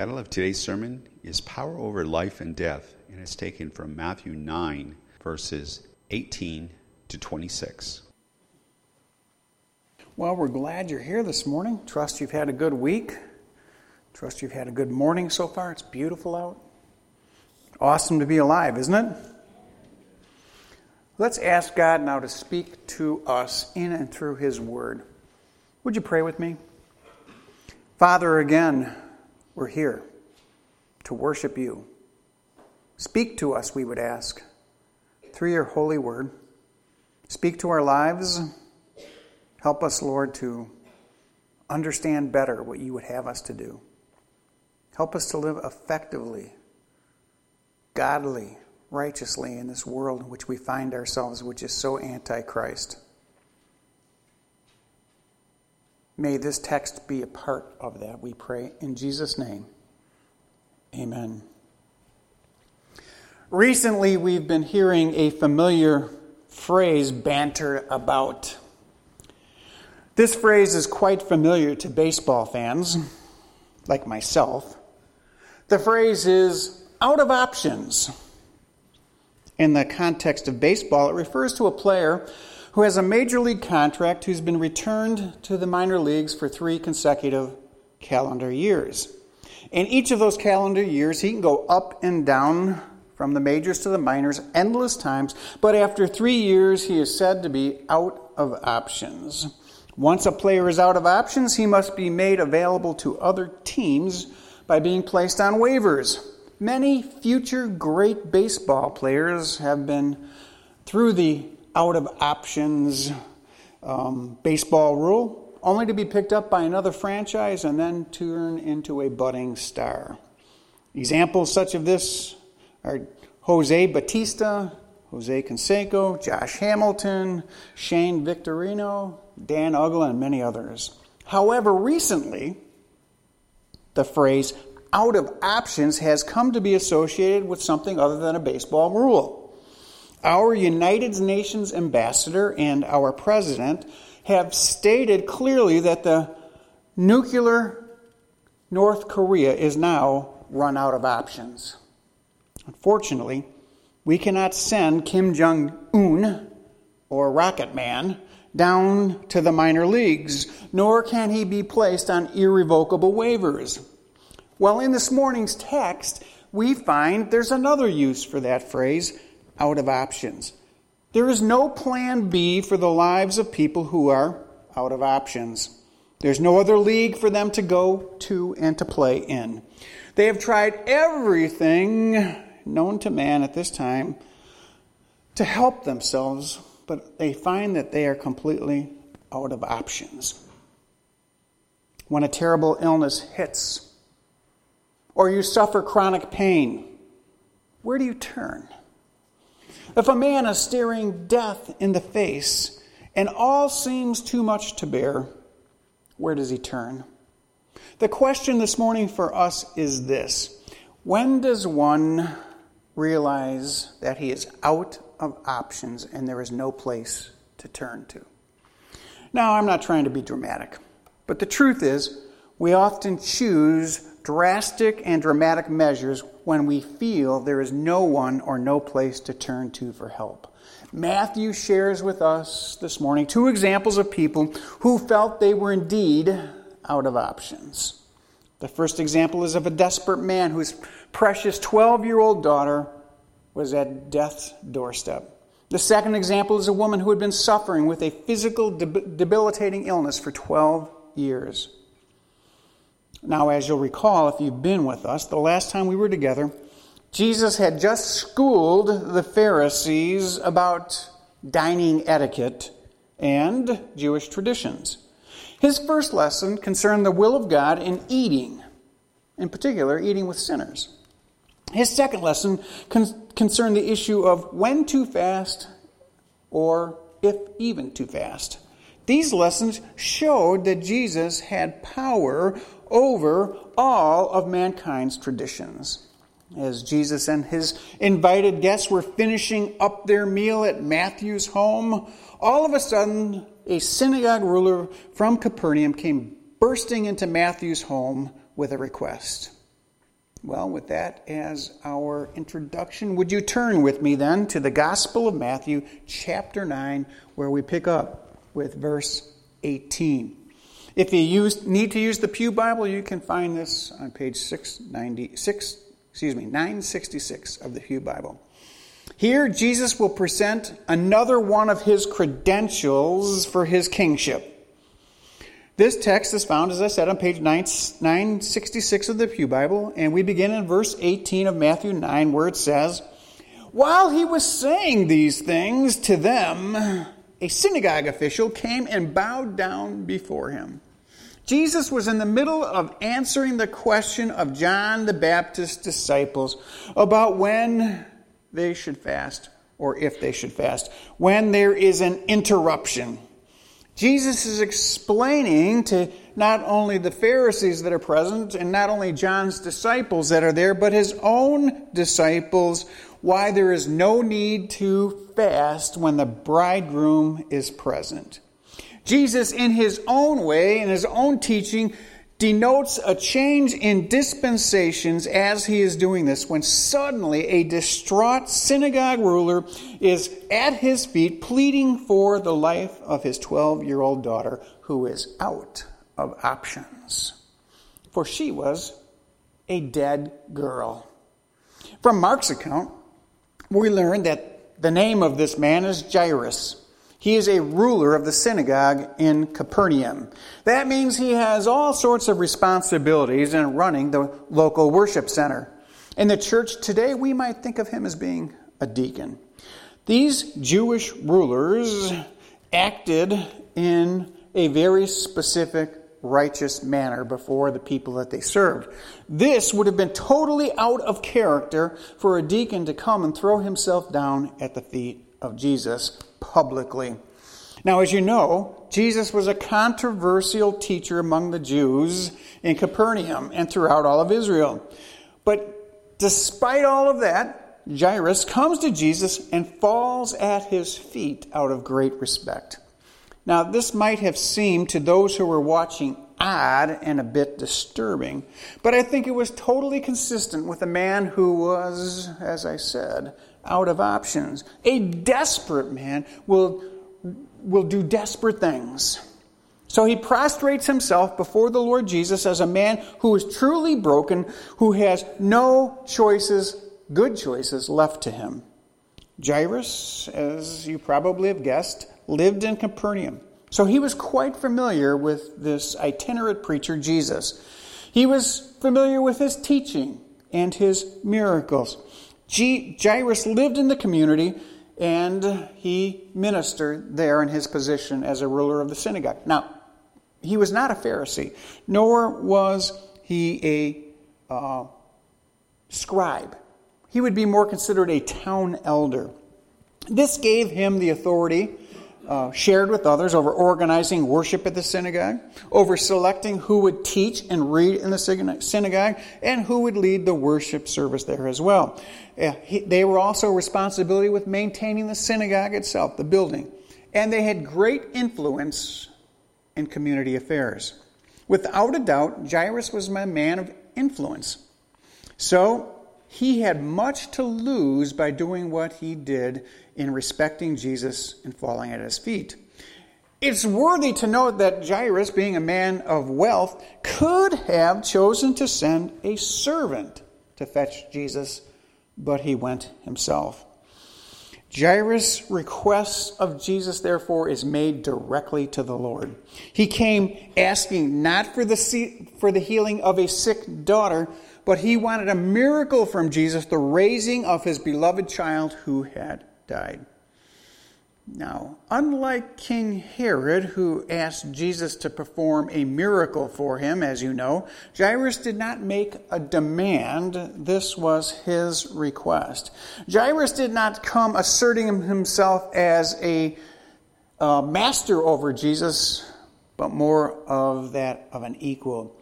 title of today's sermon is Power Over Life and Death, and it's taken from Matthew 9, verses 18 to 26. Well, we're glad you're here this morning. Trust you've had a good week. Trust you've had a good morning so far. It's beautiful out. Awesome to be alive, isn't it? Let's ask God now to speak to us in and through His Word. Would you pray with me? Father, again, we're here to worship you. Speak to us, we would ask, through your holy word. Speak to our lives. Help us, Lord, to understand better what you would have us to do. Help us to live effectively, godly, righteously in this world in which we find ourselves, which is so anti Christ. May this text be a part of that, we pray. In Jesus' name, amen. Recently, we've been hearing a familiar phrase bantered about. This phrase is quite familiar to baseball fans, like myself. The phrase is out of options. In the context of baseball, it refers to a player who has a major league contract who's been returned to the minor leagues for three consecutive calendar years. In each of those calendar years, he can go up and down from the majors to the minors endless times, but after three years, he is said to be out of options. Once a player is out of options, he must be made available to other teams by being placed on waivers. Many future great baseball players have been through the out of options um, baseball rule, only to be picked up by another franchise and then turn into a budding star. Examples such of this are Jose Bautista, Jose Canseco, Josh Hamilton, Shane Victorino, Dan Uggla, and many others. However, recently, the phrase out of options has come to be associated with something other than a baseball rule. Our United Nations ambassador and our president have stated clearly that the nuclear North Korea is now run out of options. Unfortunately, we cannot send Kim Jong un or Rocket Man down to the minor leagues, nor can he be placed on irrevocable waivers. Well, in this morning's text, we find there's another use for that phrase out of options. There is no plan B for the lives of people who are out of options. There's no other league for them to go to and to play in. They have tried everything known to man at this time to help themselves, but they find that they are completely out of options. When a terrible illness hits, or you suffer chronic pain, where do you turn? If a man is staring death in the face and all seems too much to bear, where does he turn? The question this morning for us is this When does one realize that he is out of options and there is no place to turn to? Now, I'm not trying to be dramatic, but the truth is, we often choose drastic and dramatic measures when we feel there is no one or no place to turn to for help. Matthew shares with us this morning two examples of people who felt they were indeed out of options. The first example is of a desperate man whose precious 12 year old daughter was at death's doorstep. The second example is a woman who had been suffering with a physical debilitating illness for 12 years. Now, as you'll recall, if you've been with us, the last time we were together, Jesus had just schooled the Pharisees about dining etiquette and Jewish traditions. His first lesson concerned the will of God in eating, in particular, eating with sinners. His second lesson con- concerned the issue of when to fast or if even to fast. These lessons showed that Jesus had power over all of mankind's traditions. As Jesus and his invited guests were finishing up their meal at Matthew's home, all of a sudden a synagogue ruler from Capernaum came bursting into Matthew's home with a request. Well, with that as our introduction, would you turn with me then to the Gospel of Matthew, chapter 9, where we pick up with verse 18. If you use, need to use the Pew Bible, you can find this on page 696, excuse me, 966 of the Pew Bible. Here, Jesus will present another one of his credentials for his kingship. This text is found, as I said, on page 966 of the Pew Bible, and we begin in verse 18 of Matthew 9, where it says, While he was saying these things to them, a synagogue official came and bowed down before him. Jesus was in the middle of answering the question of John the Baptist's disciples about when they should fast, or if they should fast, when there is an interruption. Jesus is explaining to not only the Pharisees that are present and not only John's disciples that are there, but his own disciples why there is no need to fast when the bridegroom is present. Jesus, in his own way, in his own teaching, denotes a change in dispensations as he is doing this when suddenly a distraught synagogue ruler is at his feet pleading for the life of his 12 year old daughter who is out of options. For she was a dead girl. From Mark's account, we learn that the name of this man is Jairus. He is a ruler of the synagogue in Capernaum. That means he has all sorts of responsibilities in running the local worship center. In the church today, we might think of him as being a deacon. These Jewish rulers acted in a very specific righteous manner before the people that they served. This would have been totally out of character for a deacon to come and throw himself down at the feet of Jesus publicly. Now, as you know, Jesus was a controversial teacher among the Jews in Capernaum and throughout all of Israel. But despite all of that, Jairus comes to Jesus and falls at his feet out of great respect. Now, this might have seemed to those who were watching odd and a bit disturbing, but I think it was totally consistent with a man who was, as I said, out of options. A desperate man will, will do desperate things. So he prostrates himself before the Lord Jesus as a man who is truly broken, who has no choices, good choices, left to him. Jairus, as you probably have guessed, lived in Capernaum. So he was quite familiar with this itinerant preacher, Jesus. He was familiar with his teaching and his miracles. Jairus lived in the community and he ministered there in his position as a ruler of the synagogue. Now, he was not a Pharisee, nor was he a uh, scribe. He would be more considered a town elder. This gave him the authority uh, shared with others over organizing worship at the synagogue, over selecting who would teach and read in the synagogue, and who would lead the worship service there as well. Uh, he, they were also responsibility with maintaining the synagogue itself, the building, and they had great influence in community affairs. Without a doubt, Jairus was a man of influence. So he had much to lose by doing what he did in respecting Jesus and falling at his feet. It's worthy to note that Jairus, being a man of wealth, could have chosen to send a servant to fetch Jesus, but he went himself. Jairus' request of Jesus, therefore, is made directly to the Lord. He came asking not for the, for the healing of a sick daughter, but he wanted a miracle from Jesus, the raising of his beloved child who had died. Now, unlike King Herod, who asked Jesus to perform a miracle for him, as you know, Jairus did not make a demand. This was his request. Jairus did not come asserting himself as a master over Jesus, but more of that of an equal.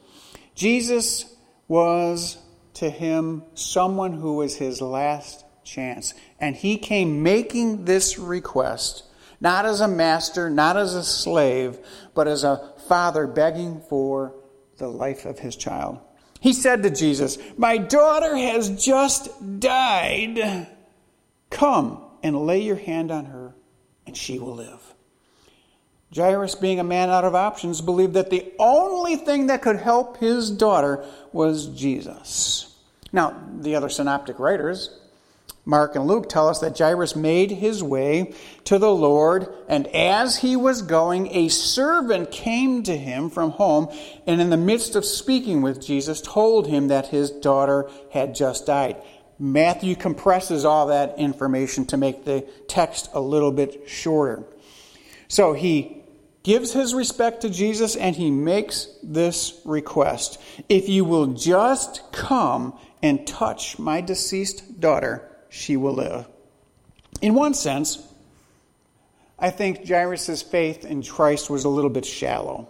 Jesus was to him someone who was his last chance. And he came making this request, not as a master, not as a slave, but as a father begging for the life of his child. He said to Jesus, My daughter has just died. Come and lay your hand on her, and she will live. Jairus, being a man out of options, believed that the only thing that could help his daughter was Jesus. Now, the other synoptic writers, Mark and Luke, tell us that Jairus made his way to the Lord, and as he was going, a servant came to him from home, and in the midst of speaking with Jesus, told him that his daughter had just died. Matthew compresses all that information to make the text a little bit shorter. So he gives his respect to Jesus and he makes this request If you will just come and touch my deceased daughter, she will live. In one sense, I think Jairus' faith in Christ was a little bit shallow.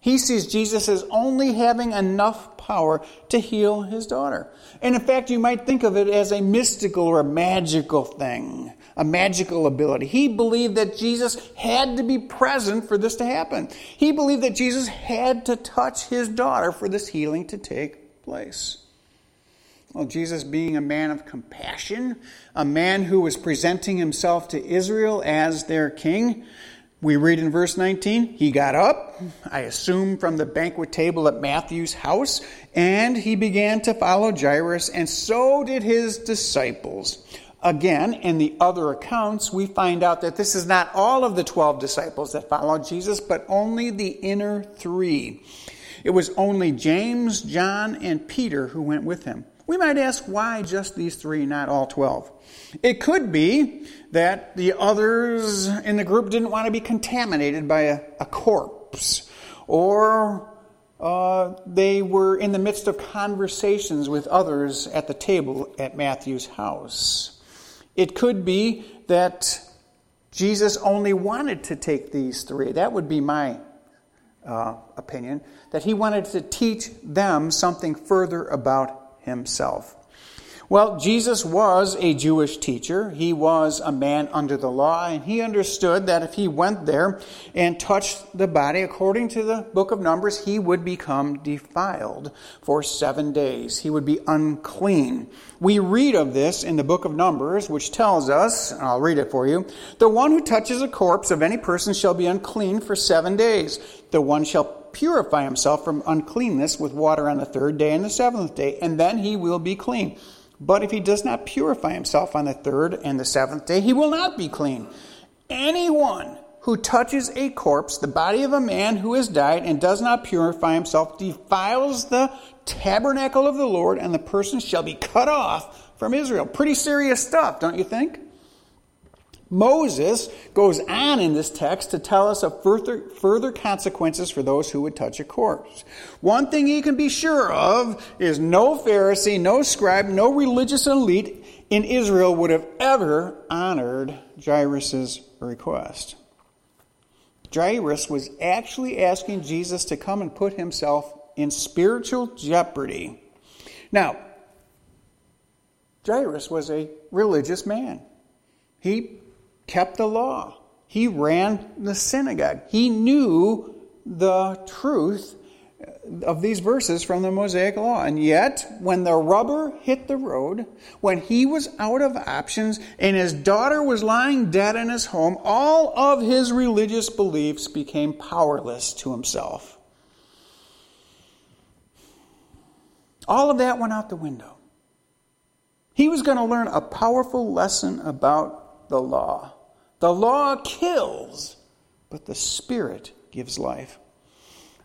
He sees Jesus as only having enough power to heal his daughter. And in fact, you might think of it as a mystical or a magical thing a magical ability. He believed that Jesus had to be present for this to happen. He believed that Jesus had to touch his daughter for this healing to take place. Well, Jesus, being a man of compassion, a man who was presenting himself to Israel as their king, we read in verse 19, he got up, I assume from the banquet table at Matthew's house, and he began to follow Jairus, and so did his disciples. Again, in the other accounts, we find out that this is not all of the 12 disciples that followed Jesus, but only the inner three. It was only James, John, and Peter who went with him. We might ask why just these three, not all 12. It could be that the others in the group didn't want to be contaminated by a, a corpse, or uh, they were in the midst of conversations with others at the table at Matthew's house. It could be that Jesus only wanted to take these three. That would be my uh, opinion. That he wanted to teach them something further about himself. Well, Jesus was a Jewish teacher. He was a man under the law, and he understood that if he went there and touched the body, according to the book of Numbers, he would become defiled for seven days. He would be unclean. We read of this in the book of Numbers, which tells us, I'll read it for you the one who touches a corpse of any person shall be unclean for seven days. The one shall purify himself from uncleanness with water on the third day and the seventh day, and then he will be clean. But if he does not purify himself on the third and the seventh day, he will not be clean. Anyone who touches a corpse, the body of a man who has died, and does not purify himself, defiles the tabernacle of the Lord, and the person shall be cut off from Israel. Pretty serious stuff, don't you think? Moses goes on in this text to tell us of further, further consequences for those who would touch a corpse. One thing he can be sure of is no Pharisee, no scribe, no religious elite in Israel would have ever honored Jairus' request. Jairus was actually asking Jesus to come and put himself in spiritual jeopardy. Now, Jairus was a religious man. He kept the law. He ran the synagogue. He knew the truth of these verses from the Mosaic Law. And yet, when the rubber hit the road, when he was out of options and his daughter was lying dead in his home, all of his religious beliefs became powerless to himself. All of that went out the window. He was going to learn a powerful lesson about the law. The law kills, but the Spirit gives life.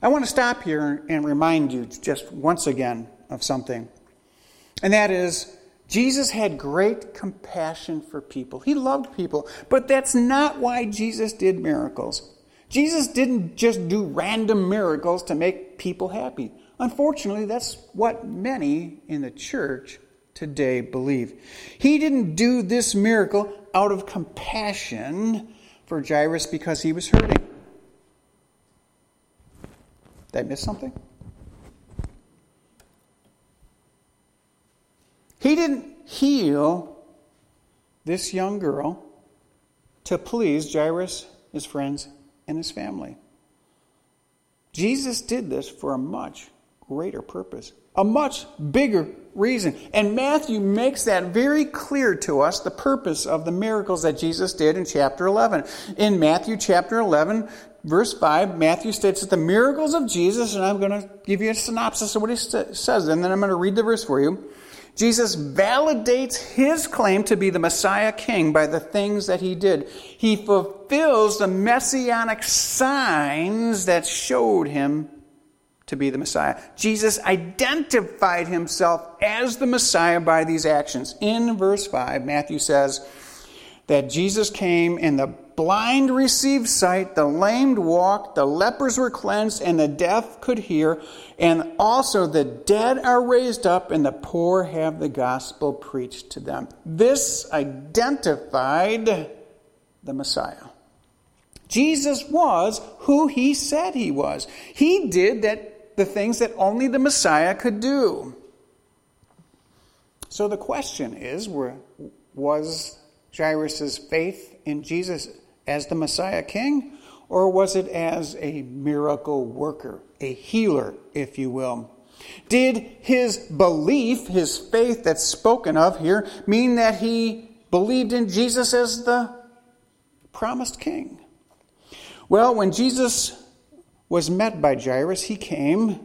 I want to stop here and remind you just once again of something. And that is, Jesus had great compassion for people. He loved people. But that's not why Jesus did miracles. Jesus didn't just do random miracles to make people happy. Unfortunately, that's what many in the church today believe. He didn't do this miracle out of compassion for Jairus because he was hurting. Did I miss something? He didn't heal this young girl to please Jairus, his friends, and his family. Jesus did this for a much greater purpose. A much bigger reason. And Matthew makes that very clear to us the purpose of the miracles that Jesus did in chapter 11. In Matthew chapter 11, verse 5, Matthew states that the miracles of Jesus, and I'm going to give you a synopsis of what he says, and then I'm going to read the verse for you. Jesus validates his claim to be the Messiah King by the things that he did. He fulfills the messianic signs that showed him to be the Messiah. Jesus identified himself as the Messiah by these actions. In verse 5, Matthew says that Jesus came and the blind received sight, the lamed walked, the lepers were cleansed, and the deaf could hear, and also the dead are raised up, and the poor have the gospel preached to them. This identified the Messiah. Jesus was who he said he was. He did that the things that only the Messiah could do. So the question is, was Jairus' faith in Jesus as the Messiah King, or was it as a miracle worker, a healer, if you will? Did his belief, his faith that's spoken of here, mean that he believed in Jesus as the promised king? Well, when Jesus was met by Jairus, he came.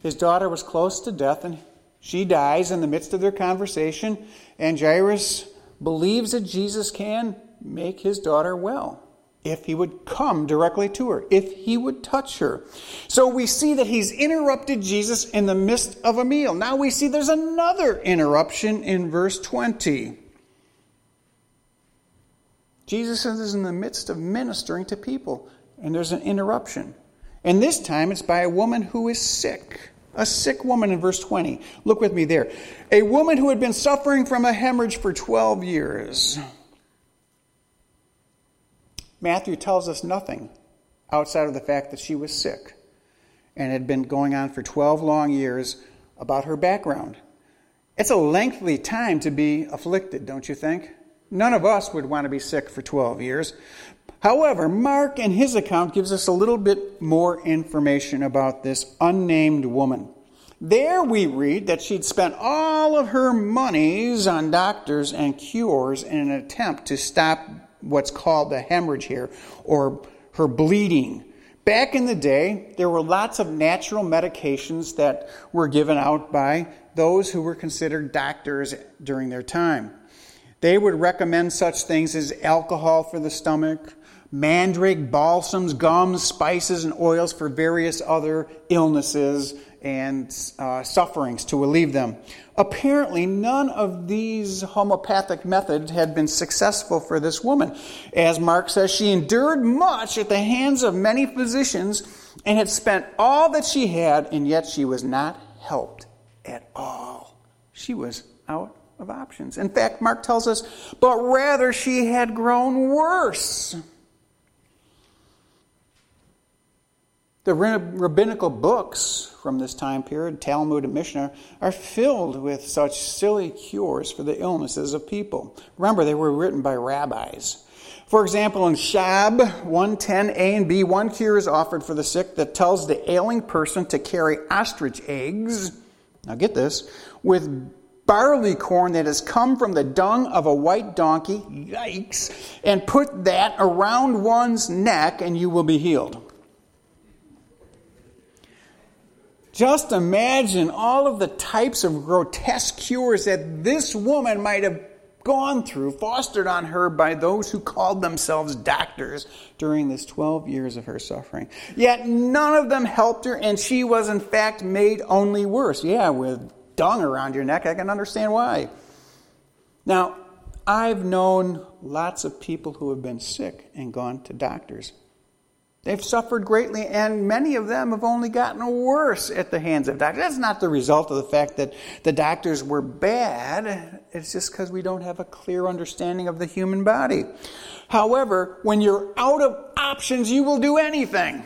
His daughter was close to death, and she dies in the midst of their conversation. And Jairus believes that Jesus can make his daughter well if he would come directly to her, if he would touch her. So we see that he's interrupted Jesus in the midst of a meal. Now we see there's another interruption in verse 20. Jesus is in the midst of ministering to people, and there's an interruption. And this time it's by a woman who is sick. A sick woman in verse 20. Look with me there. A woman who had been suffering from a hemorrhage for 12 years. Matthew tells us nothing outside of the fact that she was sick and had been going on for 12 long years about her background. It's a lengthy time to be afflicted, don't you think? None of us would want to be sick for 12 years. However, Mark in his account gives us a little bit more information about this unnamed woman. There we read that she'd spent all of her monies on doctors and cures in an attempt to stop what's called the hemorrhage here, or her bleeding. Back in the day, there were lots of natural medications that were given out by those who were considered doctors during their time. They would recommend such things as alcohol for the stomach, mandrake balsams, gums, spices, and oils for various other illnesses and uh, sufferings to relieve them. Apparently, none of these homeopathic methods had been successful for this woman. As Mark says, she endured much at the hands of many physicians and had spent all that she had, and yet she was not helped at all. She was out of options. In fact, Mark tells us, but rather she had grown worse. The rabbinical books from this time period, Talmud and Mishnah, are filled with such silly cures for the illnesses of people. Remember, they were written by rabbis. For example, in Shab 110a and b, one cure is offered for the sick that tells the ailing person to carry ostrich eggs. Now get this, with barley corn that has come from the dung of a white donkey, yikes, and put that around one's neck and you will be healed. Just imagine all of the types of grotesque cures that this woman might have gone through, fostered on her by those who called themselves doctors during this 12 years of her suffering. Yet none of them helped her, and she was in fact made only worse. Yeah, with dung around your neck, I can understand why. Now, I've known lots of people who have been sick and gone to doctors. They've suffered greatly, and many of them have only gotten worse at the hands of doctors. That's not the result of the fact that the doctors were bad. It's just because we don't have a clear understanding of the human body. However, when you're out of options, you will do anything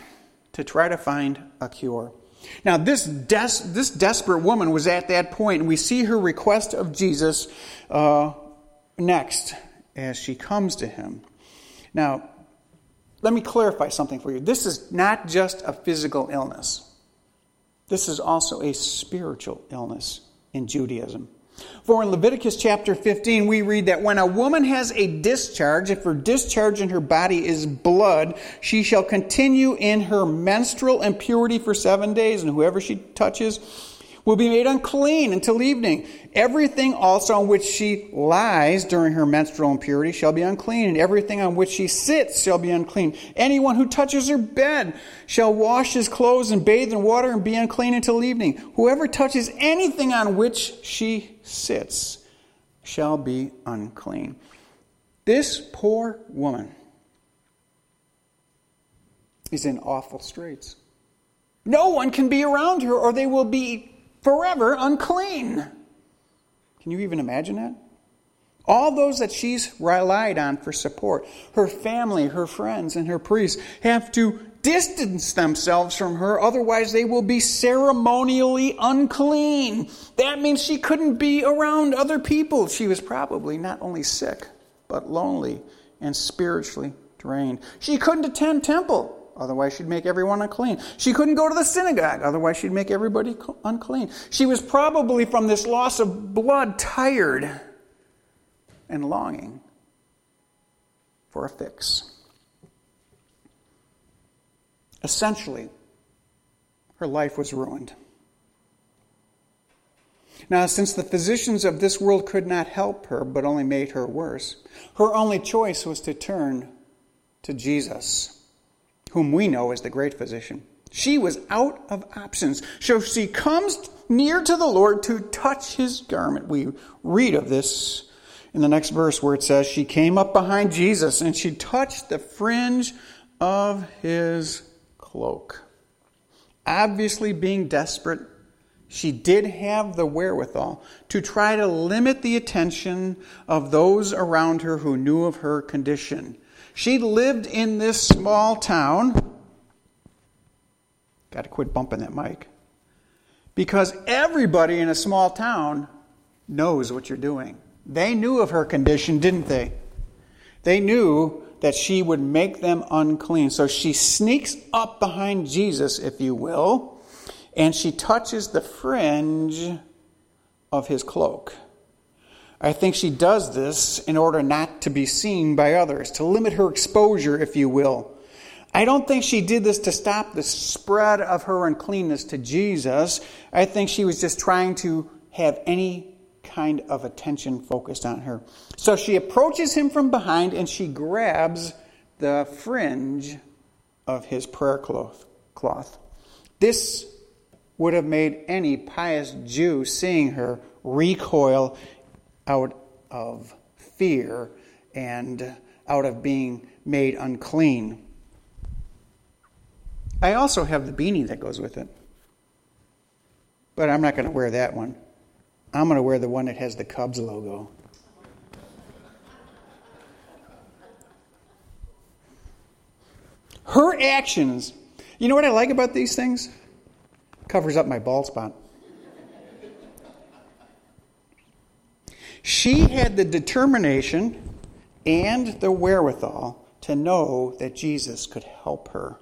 to try to find a cure. Now, this, des- this desperate woman was at that point, and we see her request of Jesus uh, next as she comes to him. Now, let me clarify something for you. This is not just a physical illness. This is also a spiritual illness in Judaism. For in Leviticus chapter 15, we read that when a woman has a discharge, if her discharge in her body is blood, she shall continue in her menstrual impurity for seven days, and whoever she touches will be made unclean until evening. Everything also on which she lies during her menstrual impurity shall be unclean, and everything on which she sits shall be unclean. Anyone who touches her bed shall wash his clothes and bathe in water and be unclean until evening. Whoever touches anything on which she sits shall be unclean. This poor woman is in awful straits. No one can be around her, or they will be forever unclean. Can you even imagine that? All those that she's relied on for support, her family, her friends, and her priests, have to distance themselves from her, otherwise, they will be ceremonially unclean. That means she couldn't be around other people. She was probably not only sick, but lonely and spiritually drained. She couldn't attend temple. Otherwise, she'd make everyone unclean. She couldn't go to the synagogue. Otherwise, she'd make everybody unclean. She was probably, from this loss of blood, tired and longing for a fix. Essentially, her life was ruined. Now, since the physicians of this world could not help her, but only made her worse, her only choice was to turn to Jesus whom we know as the great physician. She was out of options. So she comes near to the Lord to touch his garment. We read of this in the next verse where it says, She came up behind Jesus and she touched the fringe of his cloak. Obviously, being desperate, she did have the wherewithal to try to limit the attention of those around her who knew of her condition. She lived in this small town. Got to quit bumping that mic. Because everybody in a small town knows what you're doing. They knew of her condition, didn't they? They knew that she would make them unclean. So she sneaks up behind Jesus, if you will, and she touches the fringe of his cloak. I think she does this in order not to be seen by others, to limit her exposure, if you will. I don't think she did this to stop the spread of her uncleanness to Jesus. I think she was just trying to have any kind of attention focused on her. So she approaches him from behind and she grabs the fringe of his prayer cloth. This would have made any pious Jew seeing her recoil out of fear and out of being made unclean. I also have the beanie that goes with it. But I'm not going to wear that one. I'm going to wear the one that has the Cubs logo. Her actions, you know what I like about these things? Covers up my bald spot. She had the determination and the wherewithal to know that Jesus could help her.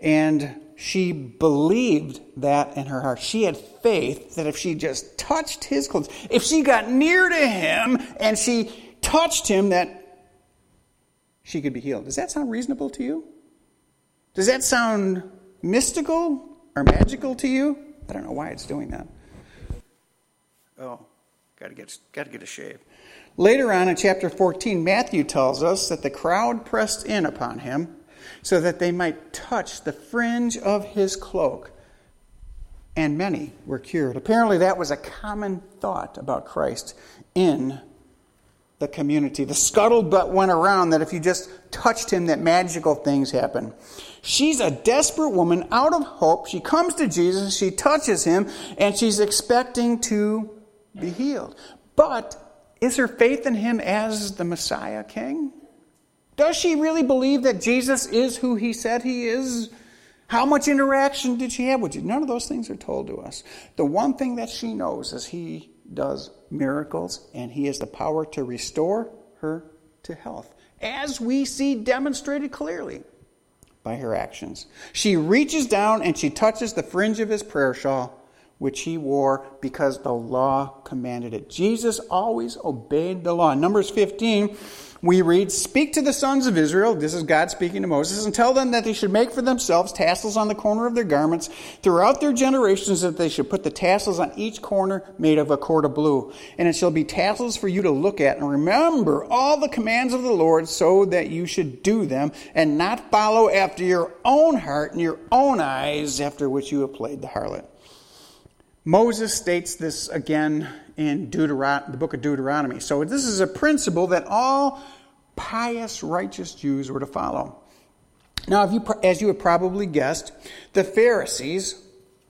And she believed that in her heart. She had faith that if she just touched his clothes, if she got near to him and she touched him, that she could be healed. Does that sound reasonable to you? Does that sound mystical or magical to you? I don't know why it's doing that. Oh. Got to get got to get a shave. Later on in chapter 14, Matthew tells us that the crowd pressed in upon him so that they might touch the fringe of his cloak. And many were cured. Apparently, that was a common thought about Christ in the community. The scuttlebutt went around that if you just touched him, that magical things happen. She's a desperate woman out of hope. She comes to Jesus, she touches him, and she's expecting to be healed. But is her faith in him as the Messiah King? Does she really believe that Jesus is who he said he is? How much interaction did she have with you? None of those things are told to us. The one thing that she knows is he does miracles and he has the power to restore her to health, as we see demonstrated clearly. by her actions. She reaches down and she touches the fringe of his prayer shawl, which he wore because the law commanded it. Jesus always obeyed the law. Numbers 15 we read, Speak to the sons of Israel, this is God speaking to Moses, and tell them that they should make for themselves tassels on the corner of their garments throughout their generations, that they should put the tassels on each corner made of a cord of blue. And it shall be tassels for you to look at, and remember all the commands of the Lord, so that you should do them, and not follow after your own heart and your own eyes, after which you have played the harlot. Moses states this again in Deuteron- the book of Deuteronomy. So, this is a principle that all pious, righteous Jews were to follow. Now, you, as you have probably guessed, the Pharisees,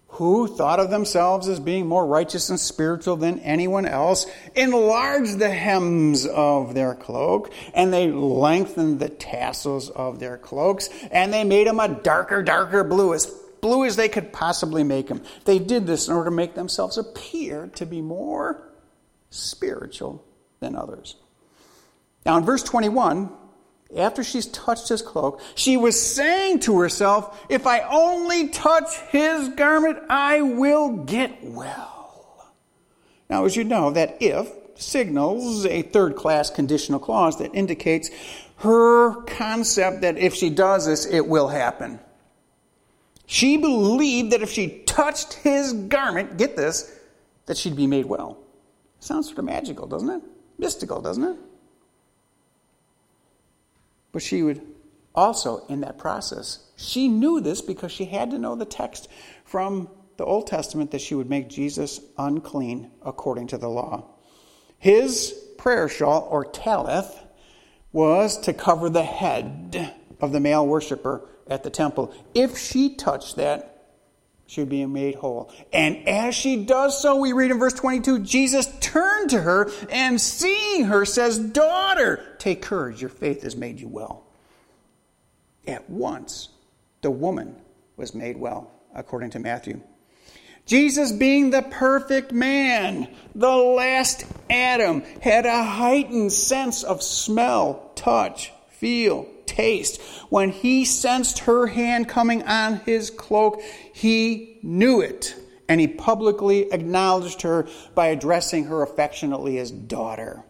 who thought of themselves as being more righteous and spiritual than anyone else, enlarged the hems of their cloak, and they lengthened the tassels of their cloaks, and they made them a darker, darker blue, as blue as they could possibly make them. They did this in order to make themselves appear to be more spiritual than others. Now, in verse 21, after she's touched his cloak, she was saying to herself, If I only touch his garment, I will get well. Now, as you know, that if signals a third class conditional clause that indicates her concept that if she does this, it will happen. She believed that if she touched his garment, get this, that she'd be made well. Sounds sort of magical, doesn't it? Mystical, doesn't it? But she would also, in that process, she knew this because she had to know the text from the Old Testament that she would make Jesus unclean according to the law. His prayer shawl, or talith, was to cover the head of the male worshiper at the temple. If she touched that, she would be made whole. And as she does so, we read in verse 22 Jesus turned to her and seeing her says, Daughter, take courage, your faith has made you well. At once, the woman was made well, according to Matthew. Jesus, being the perfect man, the last Adam, had a heightened sense of smell, touch, feel, taste. When he sensed her hand coming on his cloak, he knew it. And he publicly acknowledged her by addressing her affectionately as daughter.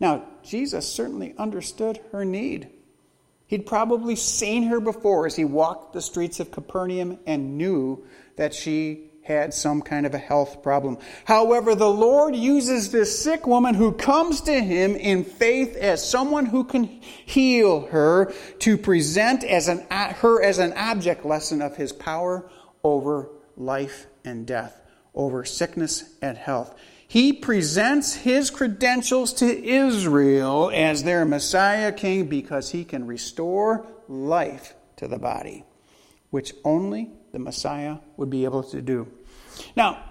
Now, Jesus certainly understood her need. He'd probably seen her before as he walked the streets of Capernaum and knew that she had some kind of a health problem. However, the Lord uses this sick woman who comes to him in faith as someone who can heal her to present as an, her as an object lesson of his power over life and death, over sickness and health. He presents his credentials to Israel as their Messiah king because he can restore life to the body, which only the Messiah would be able to do. Now,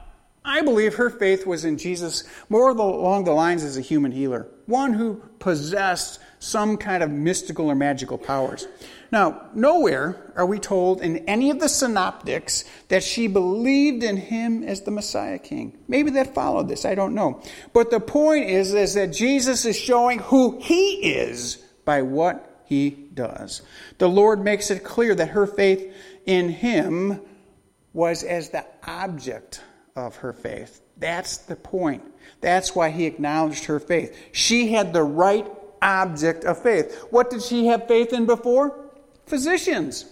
I believe her faith was in Jesus more along the lines as a human healer, one who possessed some kind of mystical or magical powers. Now, nowhere are we told in any of the synoptics that she believed in him as the Messiah King. Maybe that followed this, I don't know. But the point is, is that Jesus is showing who he is by what he does. The Lord makes it clear that her faith in him was as the object of her faith. That's the point. That's why he acknowledged her faith. She had the right object of faith. What did she have faith in before? Physicians,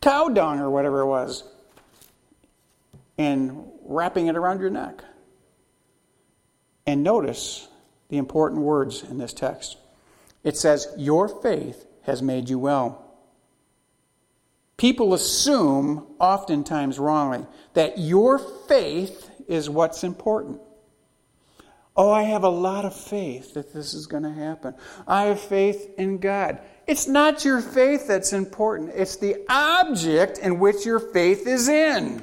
cow dung or whatever it was, and wrapping it around your neck. And notice the important words in this text. It says, Your faith has made you well. People assume, oftentimes wrongly, that your faith is what's important. Oh, I have a lot of faith that this is going to happen. I have faith in God. It's not your faith that's important, it's the object in which your faith is in.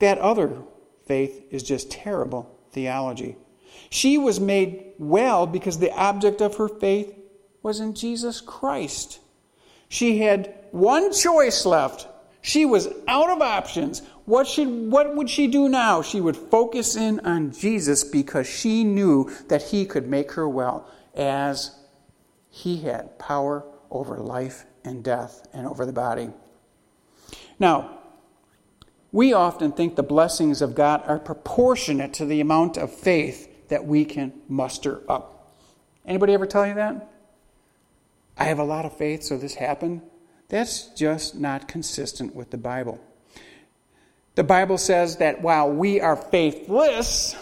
That other faith is just terrible theology. She was made well because the object of her faith was in Jesus Christ. She had one choice left. She was out of options. What, should, what would she do now? She would focus in on Jesus because she knew that he could make her well as he had power over life and death and over the body. Now, we often think the blessings of God are proportionate to the amount of faith that we can muster up. Anybody ever tell you that? I have a lot of faith, so this happened. That's just not consistent with the Bible. The Bible says that while we are faithless,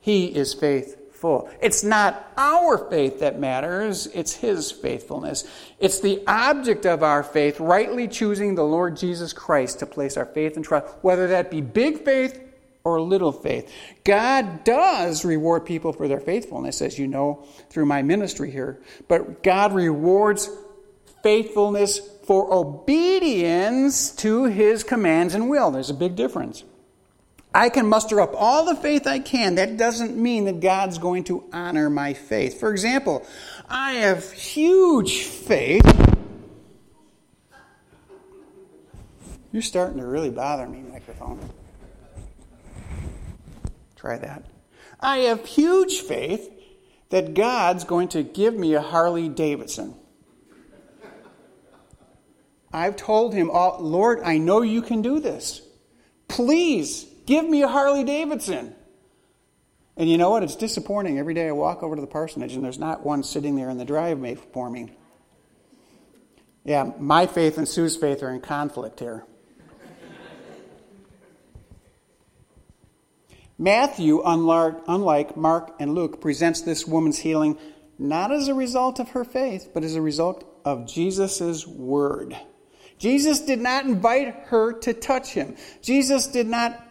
He is faithful. It's not our faith that matters, it's His faithfulness. It's the object of our faith, rightly choosing the Lord Jesus Christ to place our faith and trust, whether that be big faith or little faith. God does reward people for their faithfulness, as you know through my ministry here, but God rewards faithfulness for obedience to his commands and will. There's a big difference. I can muster up all the faith I can. That doesn't mean that God's going to honor my faith. For example, I have huge faith. You're starting to really bother me, microphone. Try that. I have huge faith that God's going to give me a Harley Davidson. I've told him, oh, Lord, I know you can do this. Please give me a Harley Davidson. And you know what? It's disappointing. Every day I walk over to the parsonage and there's not one sitting there in the driveway for me. Yeah, my faith and Sue's faith are in conflict here. Matthew, unlike Mark and Luke, presents this woman's healing not as a result of her faith, but as a result of Jesus' word. Jesus did not invite her to touch him. Jesus did not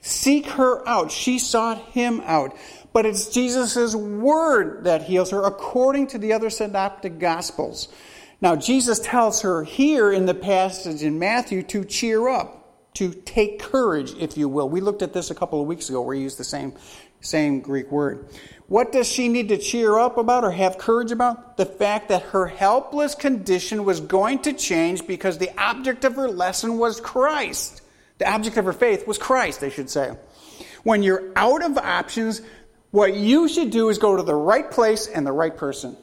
seek her out. She sought him out. But it's Jesus' word that heals her according to the other synoptic gospels. Now, Jesus tells her here in the passage in Matthew to cheer up, to take courage, if you will. We looked at this a couple of weeks ago where he used the same, same Greek word. What does she need to cheer up about or have courage about? The fact that her helpless condition was going to change because the object of her lesson was Christ. The object of her faith was Christ, they should say. When you're out of options, what you should do is go to the right place and the right person.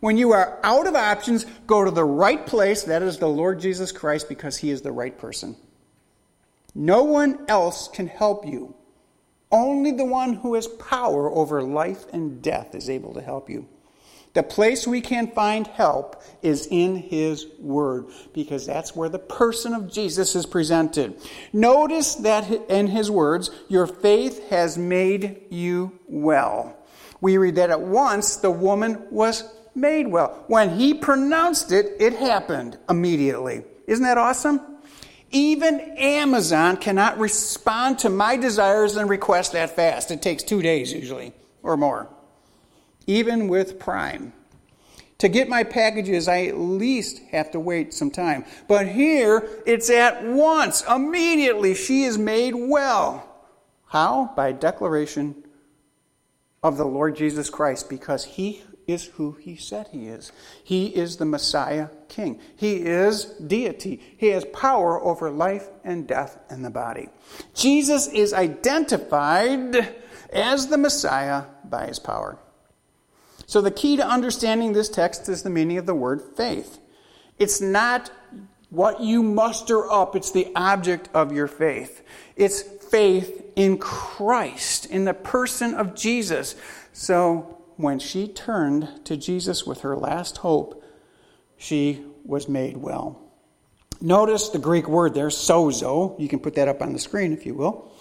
When you are out of options, go to the right place, that is the Lord Jesus Christ, because he is the right person. No one else can help you. Only the one who has power over life and death is able to help you. The place we can find help is in His Word, because that's where the person of Jesus is presented. Notice that in His words, your faith has made you well. We read that at once the woman was made well. When He pronounced it, it happened immediately. Isn't that awesome? Even Amazon cannot respond to my desires and requests that fast. It takes two days usually or more, even with Prime. To get my packages, I at least have to wait some time. But here, it's at once, immediately. She is made well. How? By declaration of the Lord Jesus Christ, because he is who he said he is. He is the Messiah King. He is deity. He has power over life and death in the body. Jesus is identified as the Messiah by his power. So, the key to understanding this text is the meaning of the word faith. It's not what you muster up, it's the object of your faith. It's faith in Christ, in the person of Jesus. So, when she turned to Jesus with her last hope, she was made well. Notice the Greek word there, sozo. You can put that up on the screen if you will.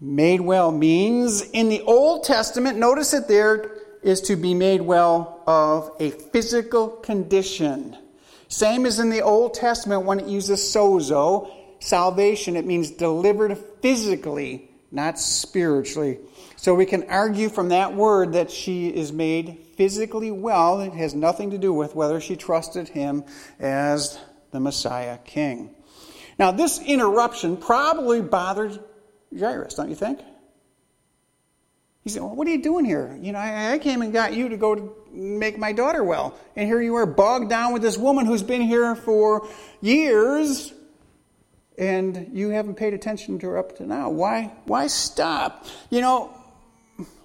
Made well means, in the Old Testament, notice it there, is to be made well of a physical condition. Same as in the Old Testament when it uses sozo, salvation, it means delivered physically, not spiritually. So we can argue from that word that she is made physically well. It has nothing to do with whether she trusted him as the Messiah king. Now, this interruption probably bothered Jairus, don't you think? He said, well, What are you doing here? You know, I, came and got you to go to make my daughter well. And here you are bogged down with this woman who's been here for years and you haven't paid attention to her up to now. Why, why stop? You know,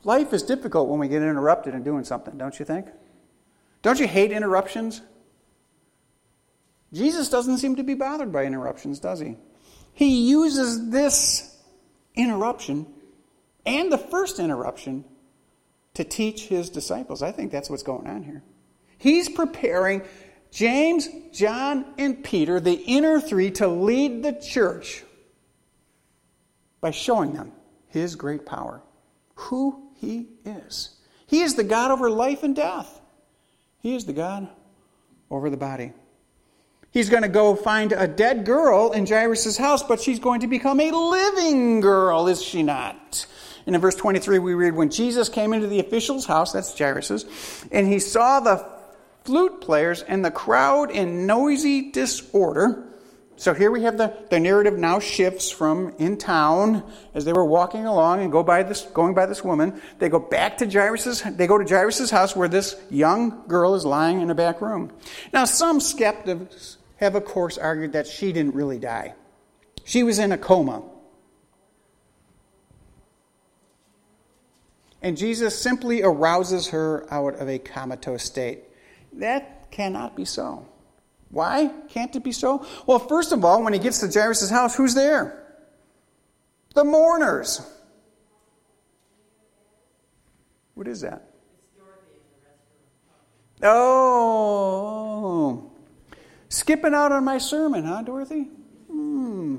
life is difficult when we get interrupted in doing something, don't you think? Don't you hate interruptions? Jesus doesn't seem to be bothered by interruptions, does he? He uses this interruption and the first interruption to teach his disciples. I think that's what's going on here. He's preparing James, John, and Peter, the inner three, to lead the church by showing them his great power, who he is. He is the God over life and death, he is the God over the body. He's going to go find a dead girl in Jairus' house, but she's going to become a living girl, is she not? And in verse 23, we read, When Jesus came into the official's house, that's Jairus', and he saw the flute players and the crowd in noisy disorder. So here we have the, the narrative now shifts from in town as they were walking along and go by this, going by this woman. They go back to Jairus' they go to Jairus' house where this young girl is lying in a back room. Now some skeptics have of course argued that she didn't really die. She was in a coma. And Jesus simply arouses her out of a comatose state. That cannot be so. Why can't it be so? Well, first of all, when he gets to Jairus' house, who's there? The mourners. What is that? Dorothy. Oh, skipping out on my sermon, huh, Dorothy? Hmm.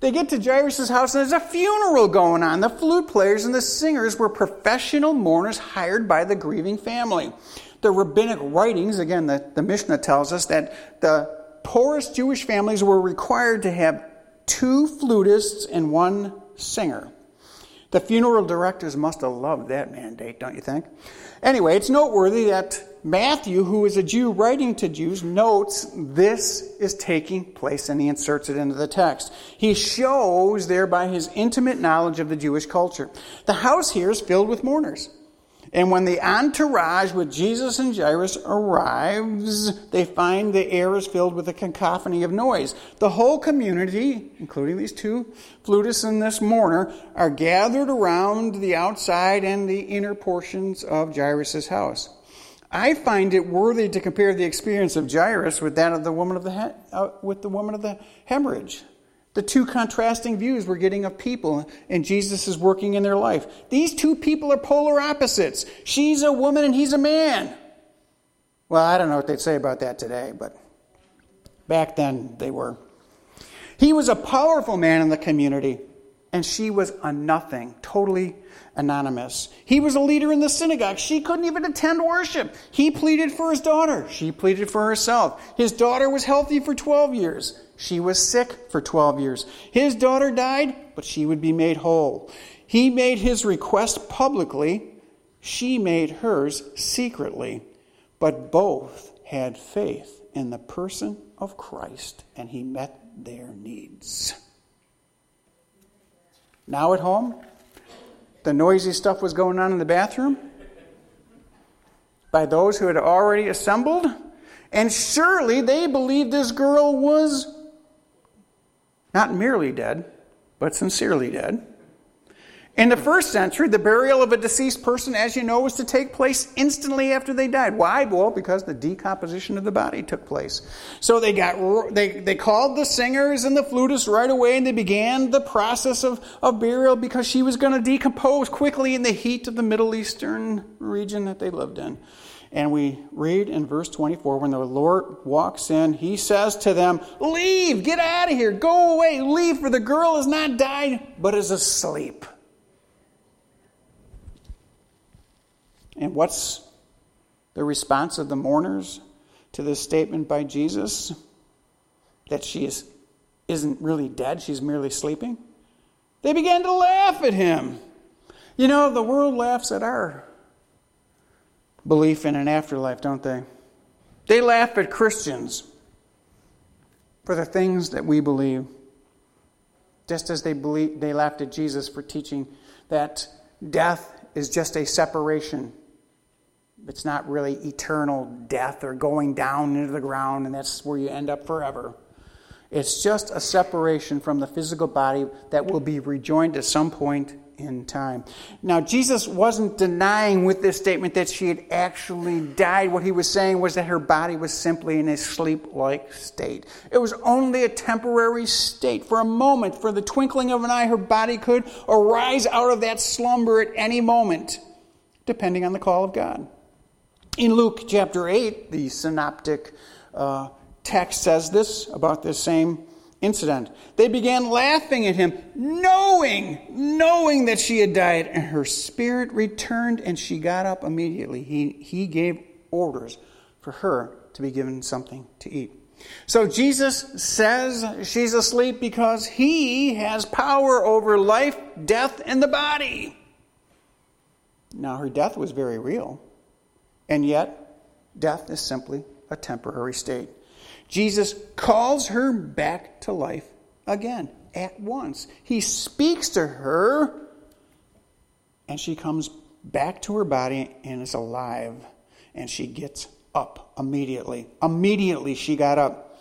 They get to Jairus' house and there's a funeral going on. The flute players and the singers were professional mourners hired by the grieving family. The rabbinic writings, again, the, the Mishnah tells us that the poorest Jewish families were required to have two flutists and one singer. The funeral directors must have loved that mandate, don't you think? Anyway, it's noteworthy that Matthew, who is a Jew writing to Jews, notes this is taking place and he inserts it into the text. He shows thereby his intimate knowledge of the Jewish culture. The house here is filled with mourners. And when the entourage with Jesus and Jairus arrives, they find the air is filled with a cacophony of noise. The whole community, including these two flutists and this mourner, are gathered around the outside and the inner portions of Jairus' house. I find it worthy to compare the experience of Jairus with that of the woman of the uh, with the woman of the hemorrhage. The two contrasting views we're getting of people and Jesus is working in their life. These two people are polar opposites. She's a woman and he's a man. Well, I don't know what they'd say about that today, but back then they were. He was a powerful man in the community, and she was a nothing, totally anonymous. He was a leader in the synagogue. She couldn't even attend worship. He pleaded for his daughter. She pleaded for herself. His daughter was healthy for 12 years. She was sick for 12 years. His daughter died, but she would be made whole. He made his request publicly. She made hers secretly. But both had faith in the person of Christ, and he met their needs. Now at home, the noisy stuff was going on in the bathroom by those who had already assembled. And surely they believed this girl was not merely dead, but sincerely dead. In the first century, the burial of a deceased person, as you know, was to take place instantly after they died. Why? Well, because the decomposition of the body took place. So they got they, they called the singers and the flutists right away, and they began the process of, of burial because she was going to decompose quickly in the heat of the Middle Eastern region that they lived in. And we read in verse 24 when the Lord walks in, he says to them, Leave, get out of here, go away, leave, for the girl has not died, but is asleep. And what's the response of the mourners to this statement by Jesus? That she is, isn't really dead, she's merely sleeping? They began to laugh at him. You know, the world laughs at our belief in an afterlife, don't they? They laugh at Christians for the things that we believe, just as they, believe, they laughed at Jesus for teaching that death is just a separation. It's not really eternal death or going down into the ground, and that's where you end up forever. It's just a separation from the physical body that will be rejoined at some point in time. Now, Jesus wasn't denying with this statement that she had actually died. What he was saying was that her body was simply in a sleep like state. It was only a temporary state. For a moment, for the twinkling of an eye, her body could arise out of that slumber at any moment, depending on the call of God. In Luke chapter 8, the synoptic uh, text says this about this same incident. They began laughing at him, knowing, knowing that she had died, and her spirit returned and she got up immediately. He, he gave orders for her to be given something to eat. So Jesus says she's asleep because he has power over life, death, and the body. Now, her death was very real, and yet death is simply a temporary state. Jesus calls her back to life again at once. He speaks to her, and she comes back to her body and is alive. And she gets up immediately. Immediately, she got up.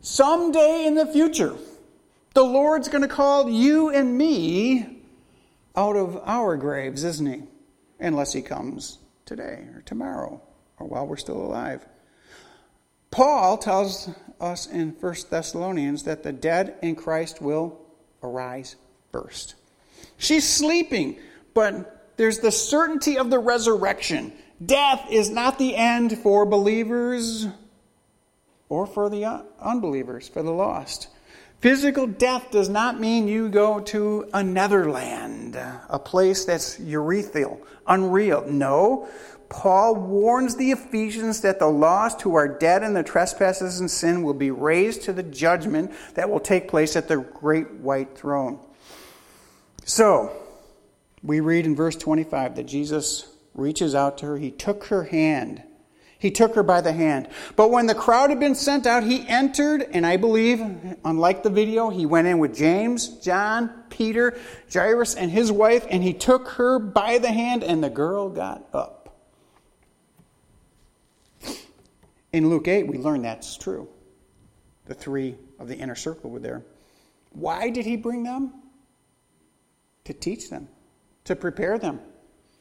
Someday in the future, the Lord's going to call you and me out of our graves, isn't He? Unless He comes today or tomorrow or while we're still alive. Paul tells us in 1 Thessalonians that the dead in Christ will arise first. She's sleeping, but there's the certainty of the resurrection. Death is not the end for believers or for the unbelievers, for the lost. Physical death does not mean you go to another land, a place that's urethral, unreal. No, Paul warns the Ephesians that the lost who are dead in their trespasses and sin will be raised to the judgment that will take place at the great white throne. So, we read in verse 25 that Jesus reaches out to her. He took her hand. He took her by the hand. But when the crowd had been sent out, he entered, and I believe, unlike the video, he went in with James, John, Peter, Jairus, and his wife, and he took her by the hand, and the girl got up. In Luke 8, we learn that's true. The three of the inner circle were there. Why did he bring them? To teach them, to prepare them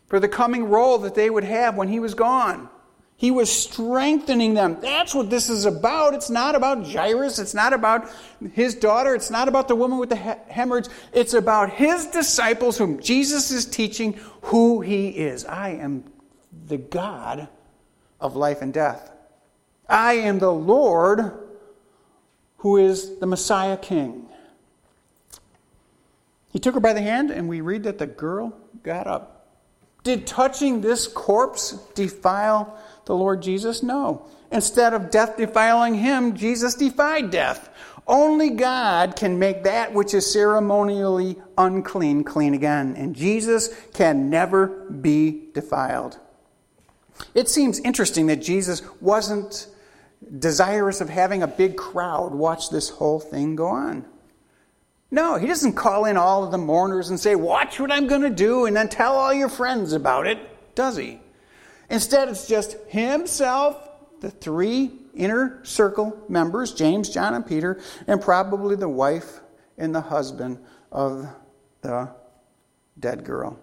for the coming role that they would have when he was gone. He was strengthening them. That's what this is about. It's not about Jairus. It's not about his daughter. It's not about the woman with the hemorrhage. It's about his disciples whom Jesus is teaching who he is. I am the God of life and death. I am the Lord who is the Messiah King. He took her by the hand, and we read that the girl got up. Did touching this corpse defile the Lord Jesus? No. Instead of death defiling him, Jesus defied death. Only God can make that which is ceremonially unclean clean again, and Jesus can never be defiled. It seems interesting that Jesus wasn't desirous of having a big crowd watch this whole thing go on. No, he doesn't call in all of the mourners and say, Watch what I'm going to do, and then tell all your friends about it, does he? Instead, it's just himself, the three inner circle members, James, John, and Peter, and probably the wife and the husband of the dead girl.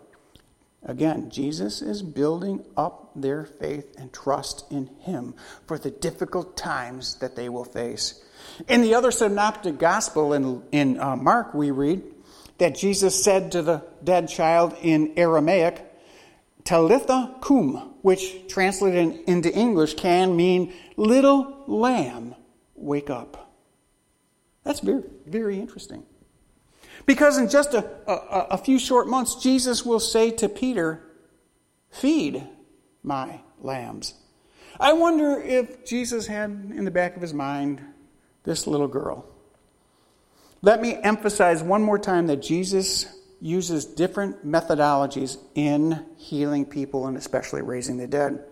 Again, Jesus is building up their faith and trust in Him for the difficult times that they will face. In the other synoptic gospel, in, in uh, Mark, we read that Jesus said to the dead child in Aramaic, Talitha cum, which translated into English can mean little lamb, wake up. That's very, very interesting. Because in just a, a, a few short months, Jesus will say to Peter, Feed my lambs. I wonder if Jesus had in the back of his mind this little girl. Let me emphasize one more time that Jesus uses different methodologies in healing people and especially raising the dead.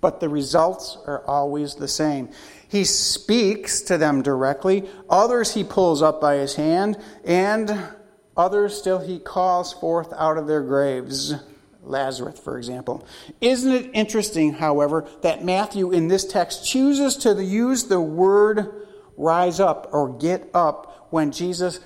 But the results are always the same. He speaks to them directly, others he pulls up by his hand, and others still he calls forth out of their graves. Lazarus, for example. Isn't it interesting, however, that Matthew in this text chooses to use the word rise up or get up when Jesus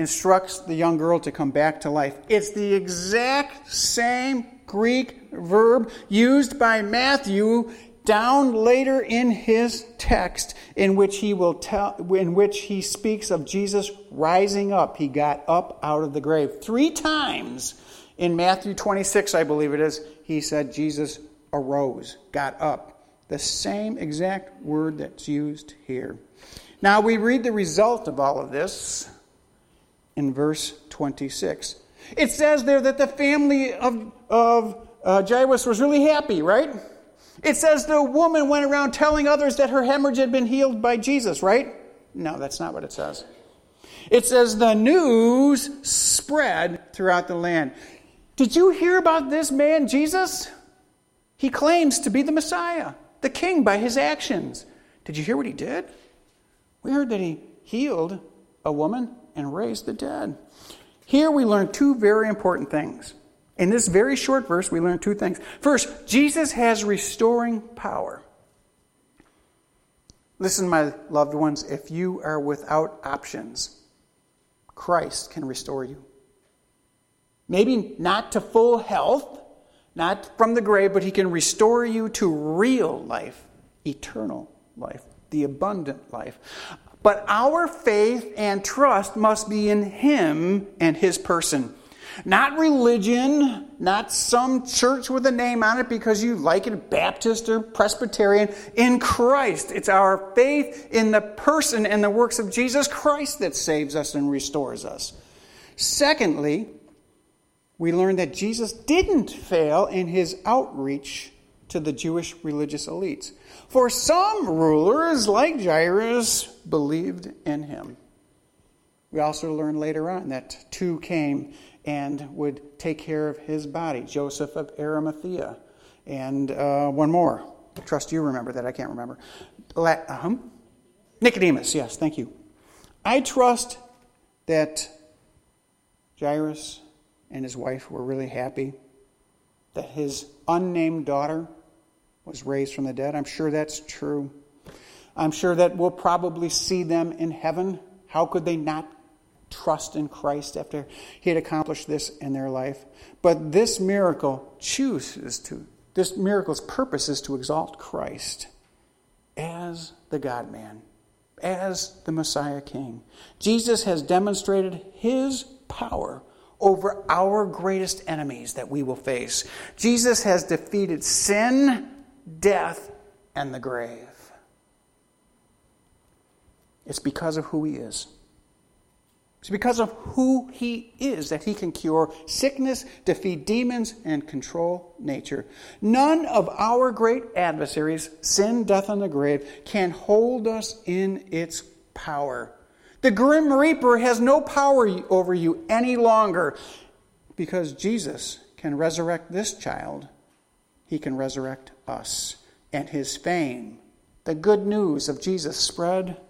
instructs the young girl to come back to life. It's the exact same Greek verb used by Matthew down later in his text in which he will tell in which he speaks of Jesus rising up. He got up out of the grave. 3 times in Matthew 26, I believe it is, he said Jesus arose, got up. The same exact word that's used here. Now we read the result of all of this in verse 26. It says there that the family of, of uh, Jairus was really happy, right? It says the woman went around telling others that her hemorrhage had been healed by Jesus, right? No, that's not what it says. It says the news spread throughout the land. Did you hear about this man, Jesus? He claims to be the Messiah, the king by his actions. Did you hear what he did? We heard that he healed a woman and raised the dead. Here we learn two very important things. In this very short verse, we learn two things. First, Jesus has restoring power. Listen, my loved ones, if you are without options, Christ can restore you. Maybe not to full health, not from the grave, but He can restore you to real life, eternal life, the abundant life. But our faith and trust must be in Him and His person. Not religion, not some church with a name on it because you like it, Baptist or Presbyterian. In Christ. It's our faith in the person and the works of Jesus Christ that saves us and restores us. Secondly, we learn that Jesus didn't fail in his outreach to the Jewish religious elites. For some rulers, like Jairus, believed in him. We also learn later on that two came and would take care of his body Joseph of Arimathea, and uh, one more. I trust you remember that. I can't remember. uh-huh. Nicodemus, yes, thank you. I trust that Jairus and his wife were really happy that his unnamed daughter was raised from the dead. I'm sure that's true. I'm sure that we'll probably see them in heaven. How could they not trust in Christ after he had accomplished this in their life. But this miracle chooses to, this miracle's purpose is to exalt Christ as the God man, as the Messiah King. Jesus has demonstrated his power over our greatest enemies that we will face. Jesus has defeated sin, death, and the grave. It's because of who he is. It's because of who he is that he can cure sickness, defeat demons, and control nature. None of our great adversaries, sin, death, and the grave, can hold us in its power. The grim reaper has no power over you any longer because Jesus can resurrect this child. He can resurrect us. And his fame, the good news of Jesus, spread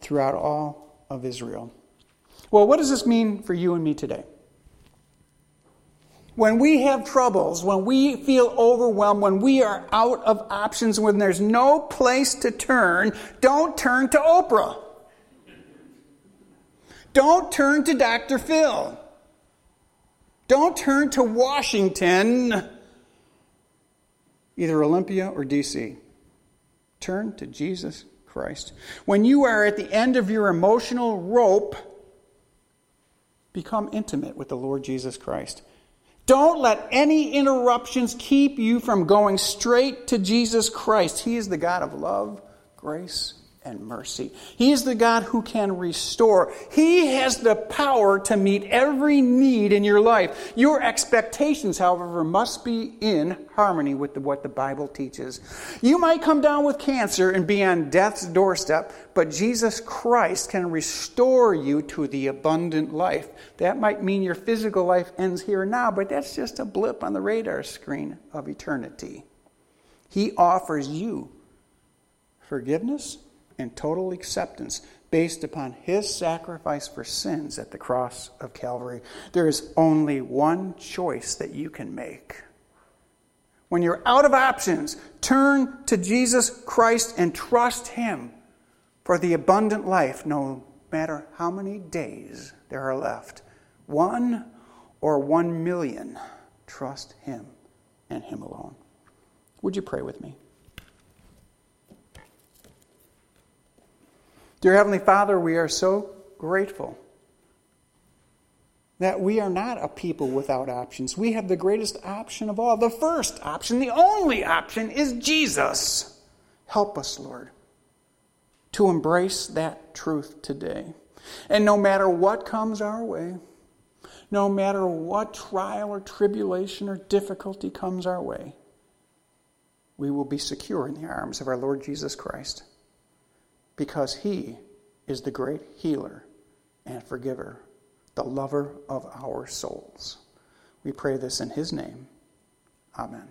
throughout all of Israel. Well, what does this mean for you and me today? When we have troubles, when we feel overwhelmed, when we are out of options, when there's no place to turn, don't turn to Oprah. Don't turn to Dr. Phil. Don't turn to Washington, either Olympia or DC. Turn to Jesus Christ. When you are at the end of your emotional rope, Become intimate with the Lord Jesus Christ. Don't let any interruptions keep you from going straight to Jesus Christ. He is the God of love, grace, and mercy. He is the God who can restore. He has the power to meet every need in your life. Your expectations, however, must be in harmony with the, what the Bible teaches. You might come down with cancer and be on death's doorstep, but Jesus Christ can restore you to the abundant life. That might mean your physical life ends here and now, but that's just a blip on the radar screen of eternity. He offers you forgiveness and total acceptance based upon his sacrifice for sins at the cross of Calvary. There is only one choice that you can make. When you're out of options, turn to Jesus Christ and trust him for the abundant life, no matter how many days there are left. One or one million, trust Him and Him alone. Would you pray with me? Dear Heavenly Father, we are so grateful that we are not a people without options. We have the greatest option of all. The first option, the only option, is Jesus. Help us, Lord, to embrace that truth today. And no matter what comes our way, no matter what trial or tribulation or difficulty comes our way, we will be secure in the arms of our Lord Jesus Christ because he is the great healer and forgiver, the lover of our souls. We pray this in his name. Amen.